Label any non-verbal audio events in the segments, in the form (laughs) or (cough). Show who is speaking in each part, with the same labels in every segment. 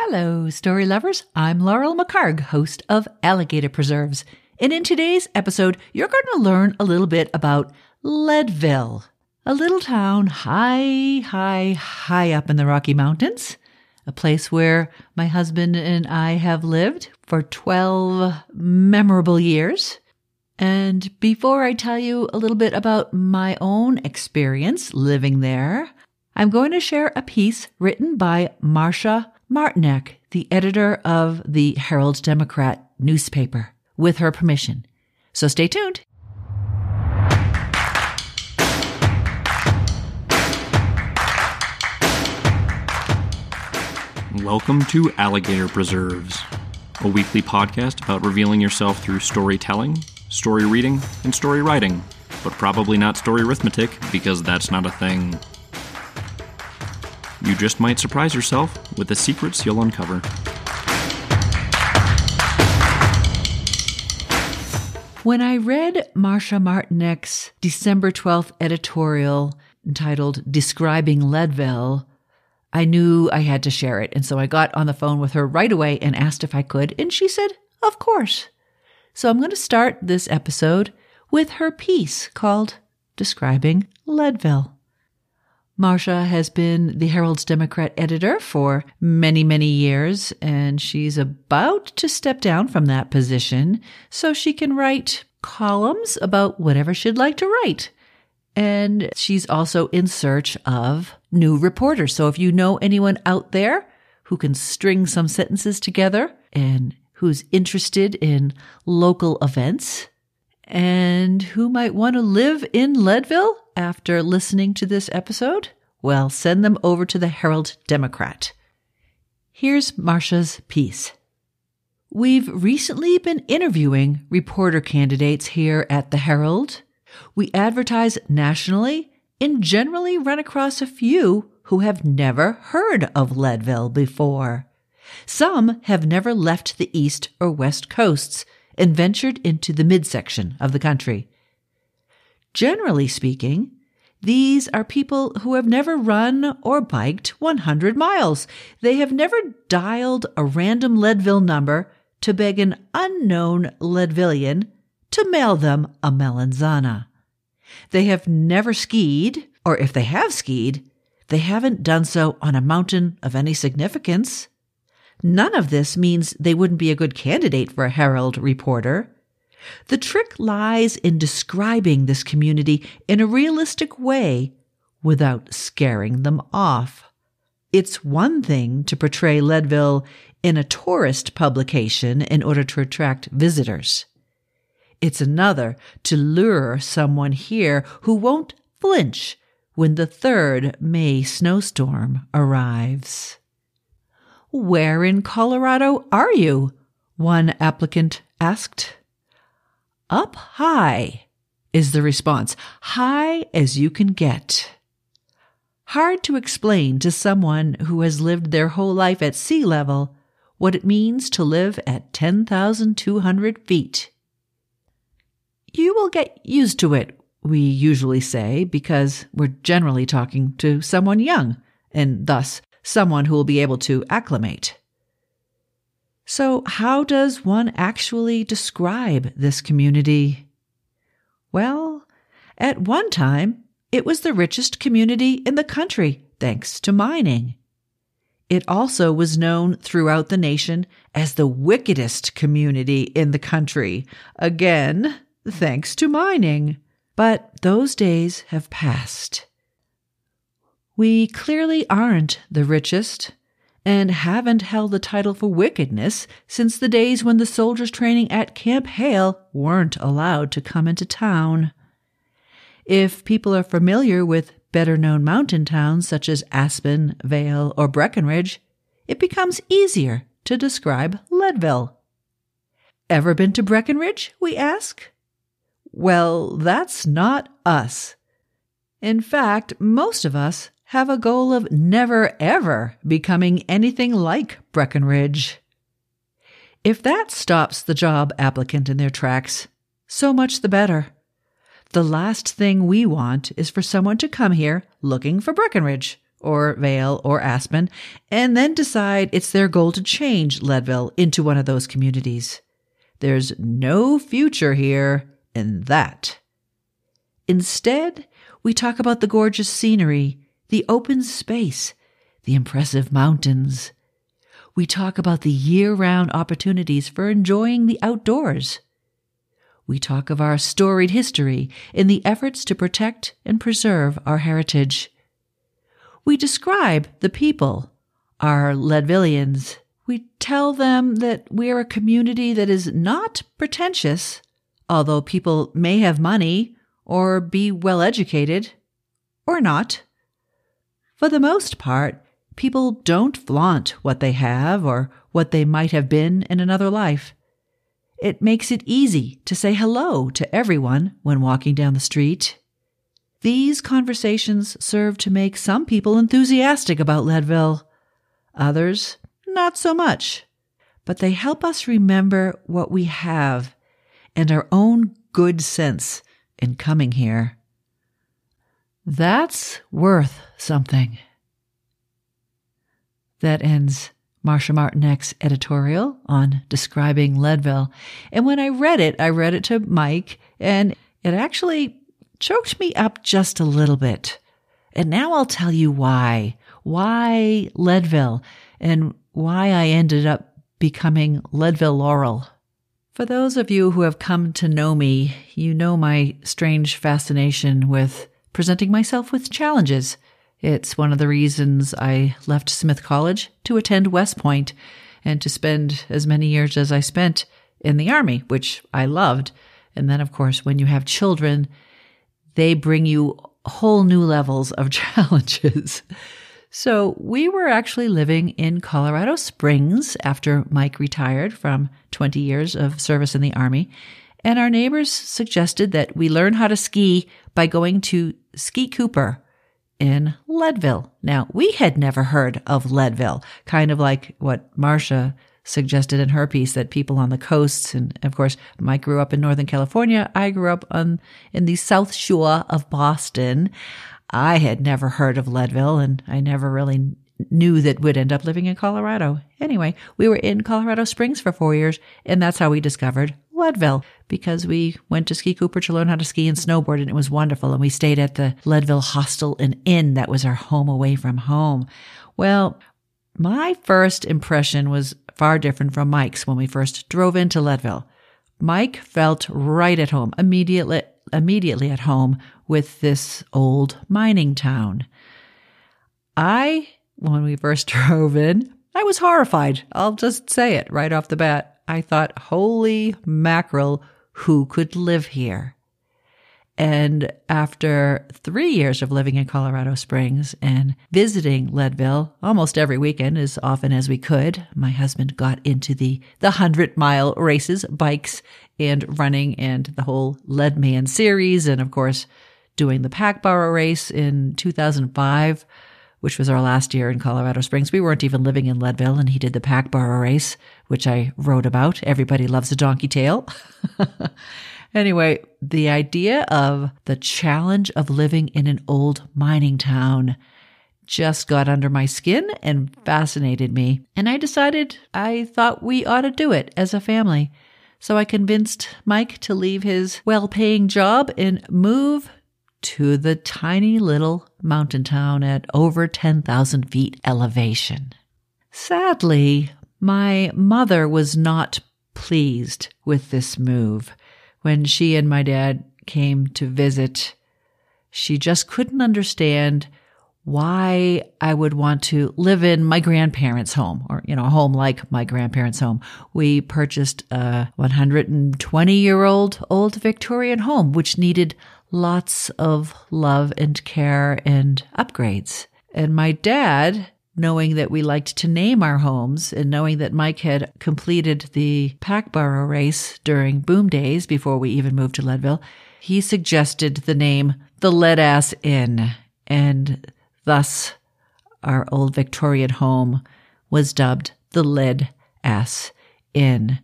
Speaker 1: Hello, story lovers. I'm Laurel McHargue, host of Alligator Preserves. And in today's episode, you're going to learn a little bit about Leadville, a little town high, high, high up in the Rocky Mountains, a place where my husband and I have lived for 12 memorable years. And before I tell you a little bit about my own experience living there, I'm going to share a piece written by Marcia Martinek, the editor of the Herald Democrat newspaper, with her permission. So stay tuned.
Speaker 2: Welcome to Alligator Preserves, a weekly podcast about revealing yourself through storytelling, story reading, and story writing, but probably not story arithmetic because that's not a thing. You just might surprise yourself with the secrets you'll uncover.
Speaker 1: When I read Marcia Martinek's December 12th editorial entitled Describing Leadville, I knew I had to share it. And so I got on the phone with her right away and asked if I could. And she said, Of course. So I'm going to start this episode with her piece called Describing Leadville. Marcia has been the Herald's Democrat editor for many, many years, and she's about to step down from that position so she can write columns about whatever she'd like to write. And she's also in search of new reporters. So if you know anyone out there who can string some sentences together and who's interested in local events and who might want to live in Leadville after listening to this episode, well, send them over to the Herald Democrat. Here's Marcia's piece. We've recently been interviewing reporter candidates here at the Herald. We advertise nationally and generally run across a few who have never heard of Leadville before. Some have never left the east or west coasts and ventured into the midsection of the country. Generally speaking, these are people who have never run or biked 100 miles. They have never dialed a random Leadville number to beg an unknown Leadvillian to mail them a melanzana. They have never skied, or if they have skied, they haven't done so on a mountain of any significance. None of this means they wouldn't be a good candidate for a Herald reporter. The trick lies in describing this community in a realistic way without scaring them off. It's one thing to portray Leadville in a tourist publication in order to attract visitors. It's another to lure someone here who won't flinch when the third May snowstorm arrives. Where in Colorado are you? One applicant asked. Up high is the response, high as you can get. Hard to explain to someone who has lived their whole life at sea level what it means to live at 10,200 feet. You will get used to it, we usually say, because we're generally talking to someone young, and thus someone who will be able to acclimate. So, how does one actually describe this community? Well, at one time, it was the richest community in the country, thanks to mining. It also was known throughout the nation as the wickedest community in the country, again, thanks to mining. But those days have passed. We clearly aren't the richest and haven't held the title for wickedness since the days when the soldiers training at Camp Hale weren't allowed to come into town. If people are familiar with better known mountain towns such as Aspen, Vail, or Breckenridge, it becomes easier to describe Leadville. Ever been to Breckenridge? We ask. Well, that's not us. In fact, most of us have a goal of never ever becoming anything like Breckenridge. If that stops the job applicant in their tracks, so much the better. The last thing we want is for someone to come here looking for Breckenridge, or Vail or Aspen, and then decide it's their goal to change Leadville into one of those communities. There's no future here in that. Instead, we talk about the gorgeous scenery, the open space, the impressive mountains. We talk about the year round opportunities for enjoying the outdoors. We talk of our storied history in the efforts to protect and preserve our heritage. We describe the people, our Leadvillians. We tell them that we're a community that is not pretentious, although people may have money or be well educated, or not. For the most part, people don't flaunt what they have or what they might have been in another life. It makes it easy to say hello to everyone when walking down the street. These conversations serve to make some people enthusiastic about Leadville, others not so much. But they help us remember what we have and our own good sense in coming here. That's worth something. That ends Marcia Martinek's editorial on describing Leadville. And when I read it, I read it to Mike, and it actually choked me up just a little bit. And now I'll tell you why. Why Leadville and why I ended up becoming Leadville Laurel. For those of you who have come to know me, you know my strange fascination with presenting myself with challenges. It's one of the reasons I left Smith College to attend West Point and to spend as many years as I spent in the Army, which I loved. And then, of course, when you have children, they bring you whole new levels of (laughs) challenges. So we were actually living in Colorado Springs after Mike retired from 20 years of service in the Army. And our neighbors suggested that we learn how to ski by going to Ski Cooper in Leadville. Now, we had never heard of Leadville, kind of like what Marcia suggested in her piece that people on the coasts, and of course, Mike grew up in Northern California. I grew up on in the South Shore of Boston. I had never heard of Leadville and I never really knew that we'd end up living in Colorado. Anyway, we were in Colorado Springs for four years and that's how we discovered Leadville because we went to Ski Cooper to learn how to ski and snowboard and it was wonderful. And we stayed at the Leadville Hostel and Inn. That was our home away from home. Well, my first impression was far different from Mike's when we first drove into Leadville. Mike felt right at home, immediately, immediately at home with this old mining town. I, when we first (laughs) drove in, I was horrified. I'll just say it right off the bat. I thought, holy mackerel, who could live here? And after three years of living in Colorado Springs and visiting Leadville almost every weekend, as often as we could, my husband got into the, the hundred mile races, bikes and running and the whole Leadman series. And of course, doing the pack Packbarrow race in 2005, which was our last year in Colorado Springs. We weren't even living in Leadville and he did the Pack Burro race, which I wrote about. Everybody loves a donkey tail. (laughs) Anyway, the idea of the challenge of living in an old mining town just got under my skin and fascinated me. And I decided I thought we ought to do it as a family. So I convinced Mike to leave his well paying job and move to the tiny little mountain town at over 10,000 feet elevation. Sadly, my mother was not pleased with this move when she and my dad came to visit, she just couldn't understand why I would want to live in my grandparents' home or, you know, a home like my grandparents' home. We purchased a 120 year old old Victorian home, which needed lots of love and care and upgrades. And my dad knowing that we liked to name our homes and knowing that Mike had completed the Pack Packbarrow race during boom days before we even moved to Leadville, he suggested the name the Lead Ass Inn. And thus our old Victorian home was dubbed the Lead Ass Inn.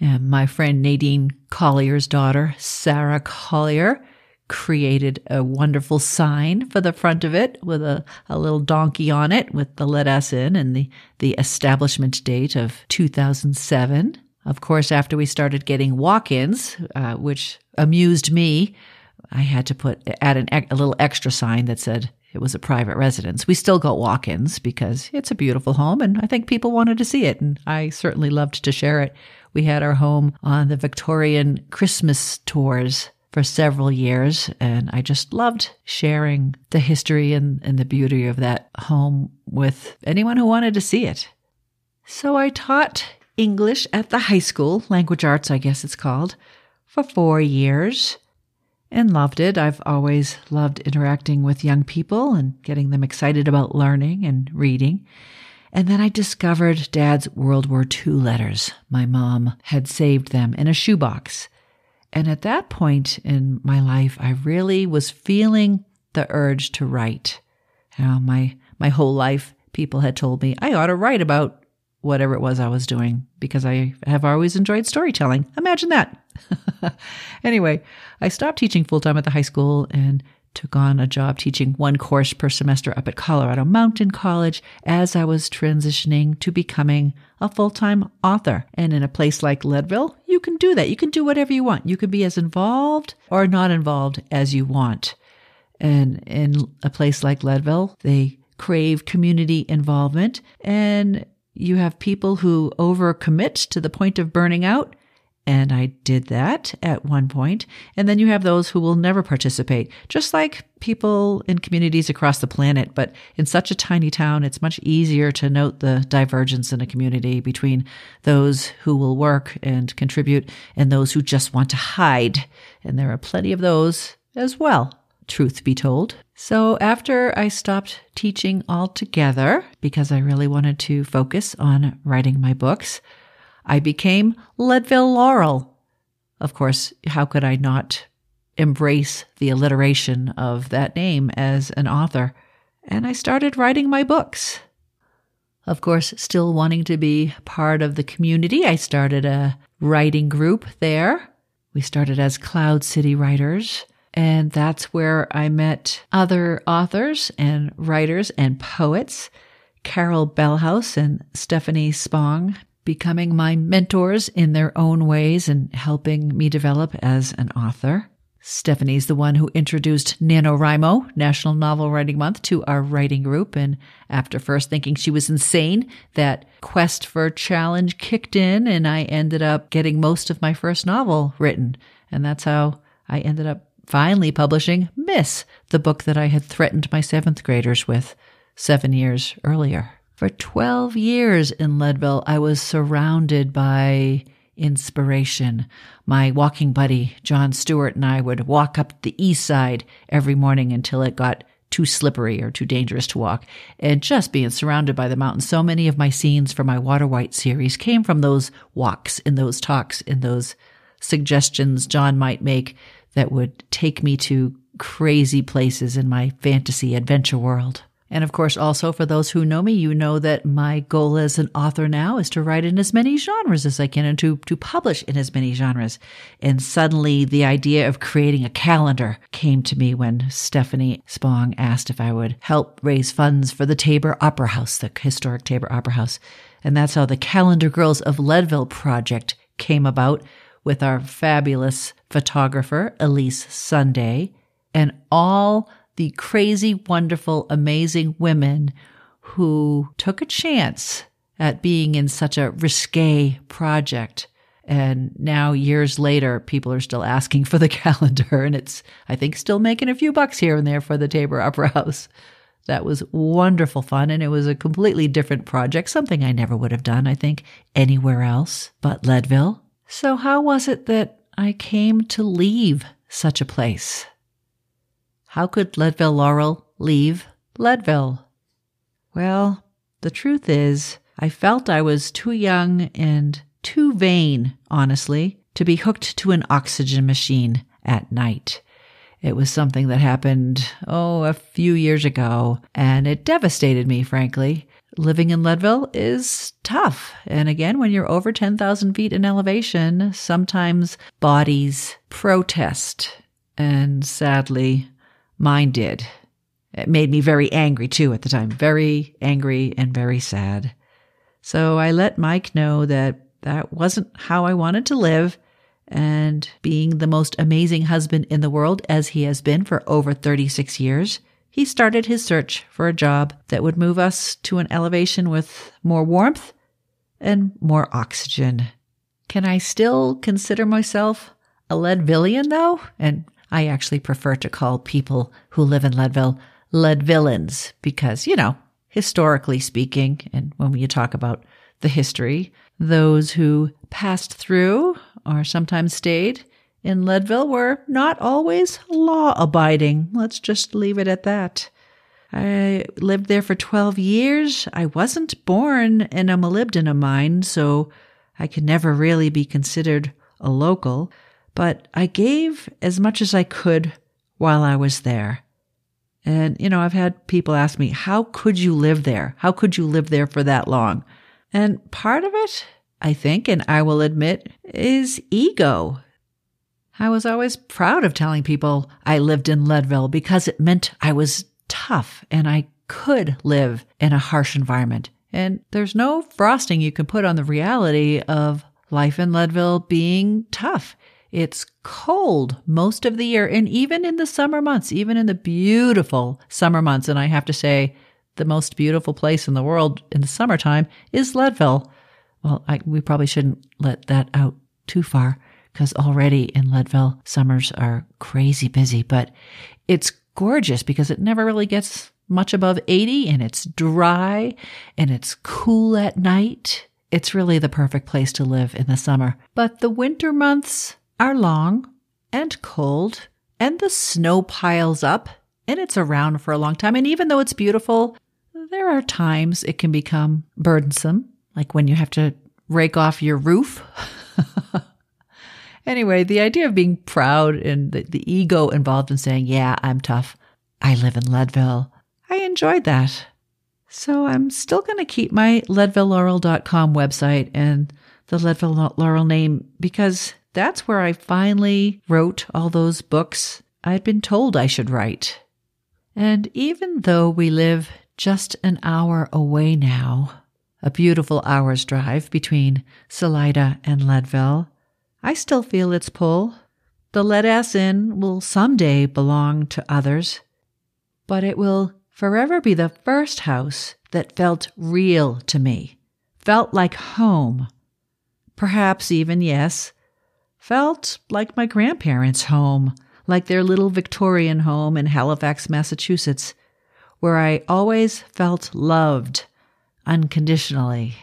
Speaker 1: And my friend Nadine Collier's daughter, Sarah Collier, created a wonderful sign for the front of it with a, a little donkey on it with the let us in and the, the establishment date of 2007. Of course, after we started getting walk-ins, uh, which amused me, I had to put add an, a little extra sign that said it was a private residence. We still got walk-ins because it's a beautiful home and I think people wanted to see it and I certainly loved to share it. We had our home on the Victorian Christmas tours for several years. And I just loved sharing the history and, and the beauty of that home with anyone who wanted to see it. So I taught English at the high school, language arts, I guess it's called, for four years and loved it. I've always loved interacting with young people and getting them excited about learning and reading. And then I discovered Dad's World War II letters. My mom had saved them in a shoebox. And at that point in my life, I really was feeling the urge to write. You know, my, my whole life, people had told me I ought to write about whatever it was I was doing because I have always enjoyed storytelling. Imagine that. (laughs) anyway, I stopped teaching full time at the high school and took on a job teaching one course per semester up at Colorado Mountain College as I was transitioning to becoming a full time author. And in a place like Leadville, you can do that. You can do whatever you want. You can be as involved or not involved as you want. And in a place like Leadville, they crave community involvement and you have people who overcommit to the point of burning out and I did that at one point. And then you have those who will never participate, just like people in communities across the planet. But in such a tiny town, it's much easier to note the divergence in a community between those who will work and contribute and those who just want to hide. And there are plenty of those as well, truth be told. So after I stopped teaching altogether, because I really wanted to focus on writing my books, I became Leadville Laurel. Of course, how could I not embrace the alliteration of that name as an author? And I started writing my books. Of course, still wanting to be part of the community, I started a writing group there. We started as Cloud City Writers. And that's where I met other authors and writers and poets, Carol Bellhouse and Stephanie Spong, becoming my mentors in their own ways and helping me develop as an author. Stephanie's the one who introduced NaNoWriMo, National Novel Writing Month, to our writing group. And after first thinking she was insane, that quest for challenge kicked in and I ended up getting most of my first novel written. And that's how I ended up finally publishing Miss, the book that I had threatened my seventh graders with seven years earlier. For 12 years in Leadville, I was surrounded by inspiration. My walking buddy, John Stewart, and I would walk up the east side every morning until it got too slippery or too dangerous to walk. And just being surrounded by the mountains, so many of my scenes for my Water White series came from those walks in those talks in those suggestions John might make that would take me to crazy places in my fantasy adventure world. And of course, also for those who know me, you know that my goal as an author now is to write in as many genres as I can and to, to publish in as many genres. And suddenly the idea of creating a calendar came to me when Stephanie Spong asked if I would help raise funds for the Tabor Opera House, the historic Tabor Opera House. And that's how the Calendar Girls of Leadville project came about with our fabulous photographer, Elise Sunday, and all the crazy, wonderful, amazing women who took a chance at being in such a risque project. And now, years later, people are still asking for the (laughs) calendar, and it's, I think, still making a few bucks here and there for the Tabor Opera House. That was wonderful fun, and it was a completely different project, something I never would have done, I think, anywhere else but Leadville. So, how was it that I came to leave such a place? How could Leadville Laurel leave Leadville? Well, the truth is, I felt I was too young and too vain, honestly, to be hooked to an oxygen machine at night. It was something that happened, oh, a few years ago, and it devastated me, frankly. Living in Leadville is tough. And again, when you're over 10,000 feet in elevation, sometimes bodies protest And sadly, mine did. It made me very angry too at the time, very angry and very sad. So I let Mike know that that wasn't how I wanted to live. And being the most amazing husband in the world, as he has been for over 36 years, he started his search for a job that would move us to an elevation with more warmth and more oxygen. Can I still consider myself a Leadvillian though? And I actually prefer to call people who live in Leadville Leadvillans because, you know, historically speaking, and when you talk about the history, those who passed through or sometimes stayed in Leadville were not always law abiding. Let's just leave it at that. I lived there for 12 years. I wasn't born in a molybdenum mine, so I could never really be considered a local, but I gave as much as I could while I was there. And, you know, I've had people ask me, how could you live there? How could you live there for that long? And part of it, I think, and I will admit, is ego. I was always proud of telling people I lived in Leadville because it meant I was tough and I could live in a harsh environment. And there's no frosting you can put on the reality of life in Leadville being tough. It's cold most of the year, and even in the summer months, even in the beautiful summer months. And I have to say, the most beautiful place in the world in the summertime is Leadville. Well, I, we probably shouldn't let that out too far because already in Leadville, summers are crazy busy, but it's gorgeous because it never really gets much above 80 and it's dry and it's cool at night. It's really the perfect place to live in the summer. But the winter months are long and cold and the snow piles up and it's around for a long time. And even though it's beautiful, there are times it can become burdensome, like when you have to rake off your roof. (laughs) anyway, the idea of being proud and the, the, ego involved in saying, Yeah, I'm tough. I live in Leadville. I enjoyed that. So I'm still going to keep my leadvillelaurel.com website and the Leadville Laurel name because that's where I finally wrote all those books I'd been told I should write. And even though we live just an hour away now, a beautiful hour's drive between Salida and Leadville, I still feel its pull. The Lead Ass Inn will someday belong to others, but it will forever be the first house that felt real to me, felt like home. Perhaps even, yes, felt like my grandparents' home, like their little Victorian home in Halifax, Massachusetts, where I always felt loved unconditionally.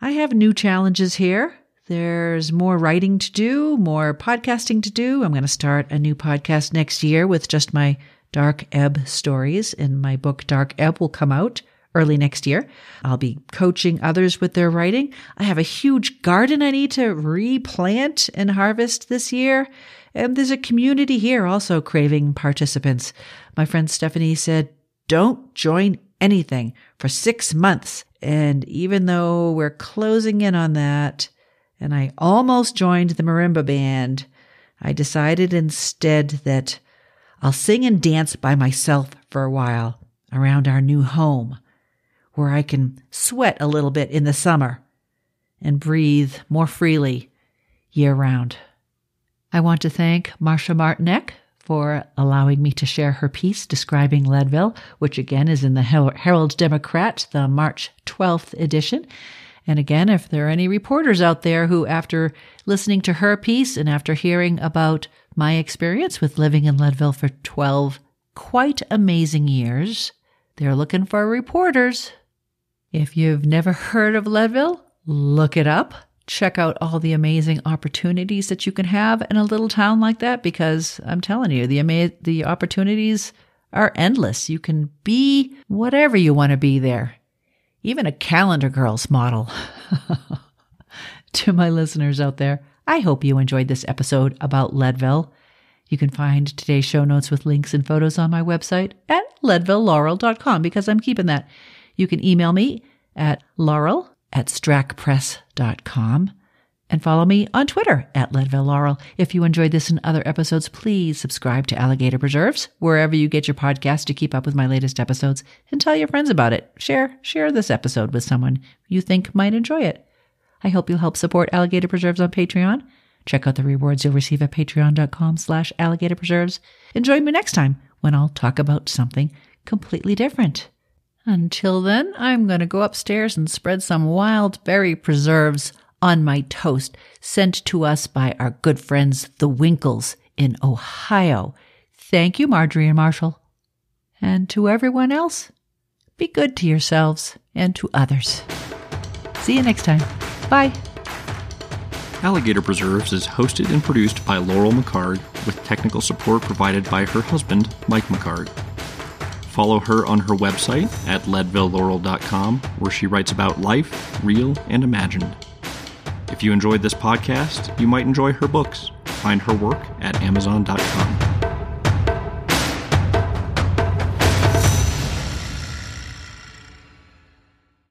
Speaker 1: I have new challenges here. There's more writing to do, more podcasting to do. I'm going to start a new podcast next year with just my Dark Ebb stories, and my book Dark Ebb will come out early next year. I'll be coaching others with their writing. I have a huge garden I need to replant and harvest this year. And there's a community here also craving participants. My friend Stephanie said, don't join anything for six months. And even though we're closing in on that, and I almost joined the marimba band, I decided instead that I'll sing and dance by myself for a while around our new home, where I can sweat a little bit in the summer and breathe more freely year round. I want to thank Marcia Martinek for allowing me to share her piece describing Leadville, which again is in the Herald Democrat, the March 12th edition. And again, if there are any reporters out there who, after listening to her piece and after hearing about my experience with living in Leadville for 12 quite amazing years, they're looking for reporters. If you've never heard of Leadville, look it up. Check out all the amazing opportunities that you can have in a little town like that because I'm telling you, the ama- the opportunities are endless. You can be whatever you want to be there. Even a calendar girls model. (laughs) to my listeners out there, I hope you enjoyed this episode about Leadville. You can find today's show notes with links and photos on my website at leadvillelaurel.com because I'm keeping that. You can email me at laurel at strackpress.com. And follow me on Twitter at Leadville Laurel. If you enjoyed this and other episodes, please subscribe to Alligator Preserves wherever you get your podcast to keep up with my latest episodes and tell your friends about it. Share, share this episode with someone you think might enjoy it. I hope you'll help support Alligator Preserves on Patreon. Check out the rewards you'll receive at patreon.com slash alligator preserves. And join me next time when I'll talk about something completely different. Until then, I'm going to go upstairs and spread some wild berry preserves on my toast sent to us by our good friends, the Winkles in Ohio. Thank you, Marjorie and Marshall. And to everyone else, be good to yourselves and to others. See you next time. Bye.
Speaker 2: Alligator Preserves is hosted and produced by Laurel McHargue, with technical support provided by her husband, Mike McHargue. Follow her on her website at leadvillelaurel.com, where she writes about life, real and imagined. If you enjoyed this podcast, you might enjoy her books. Find her work at amazon.com.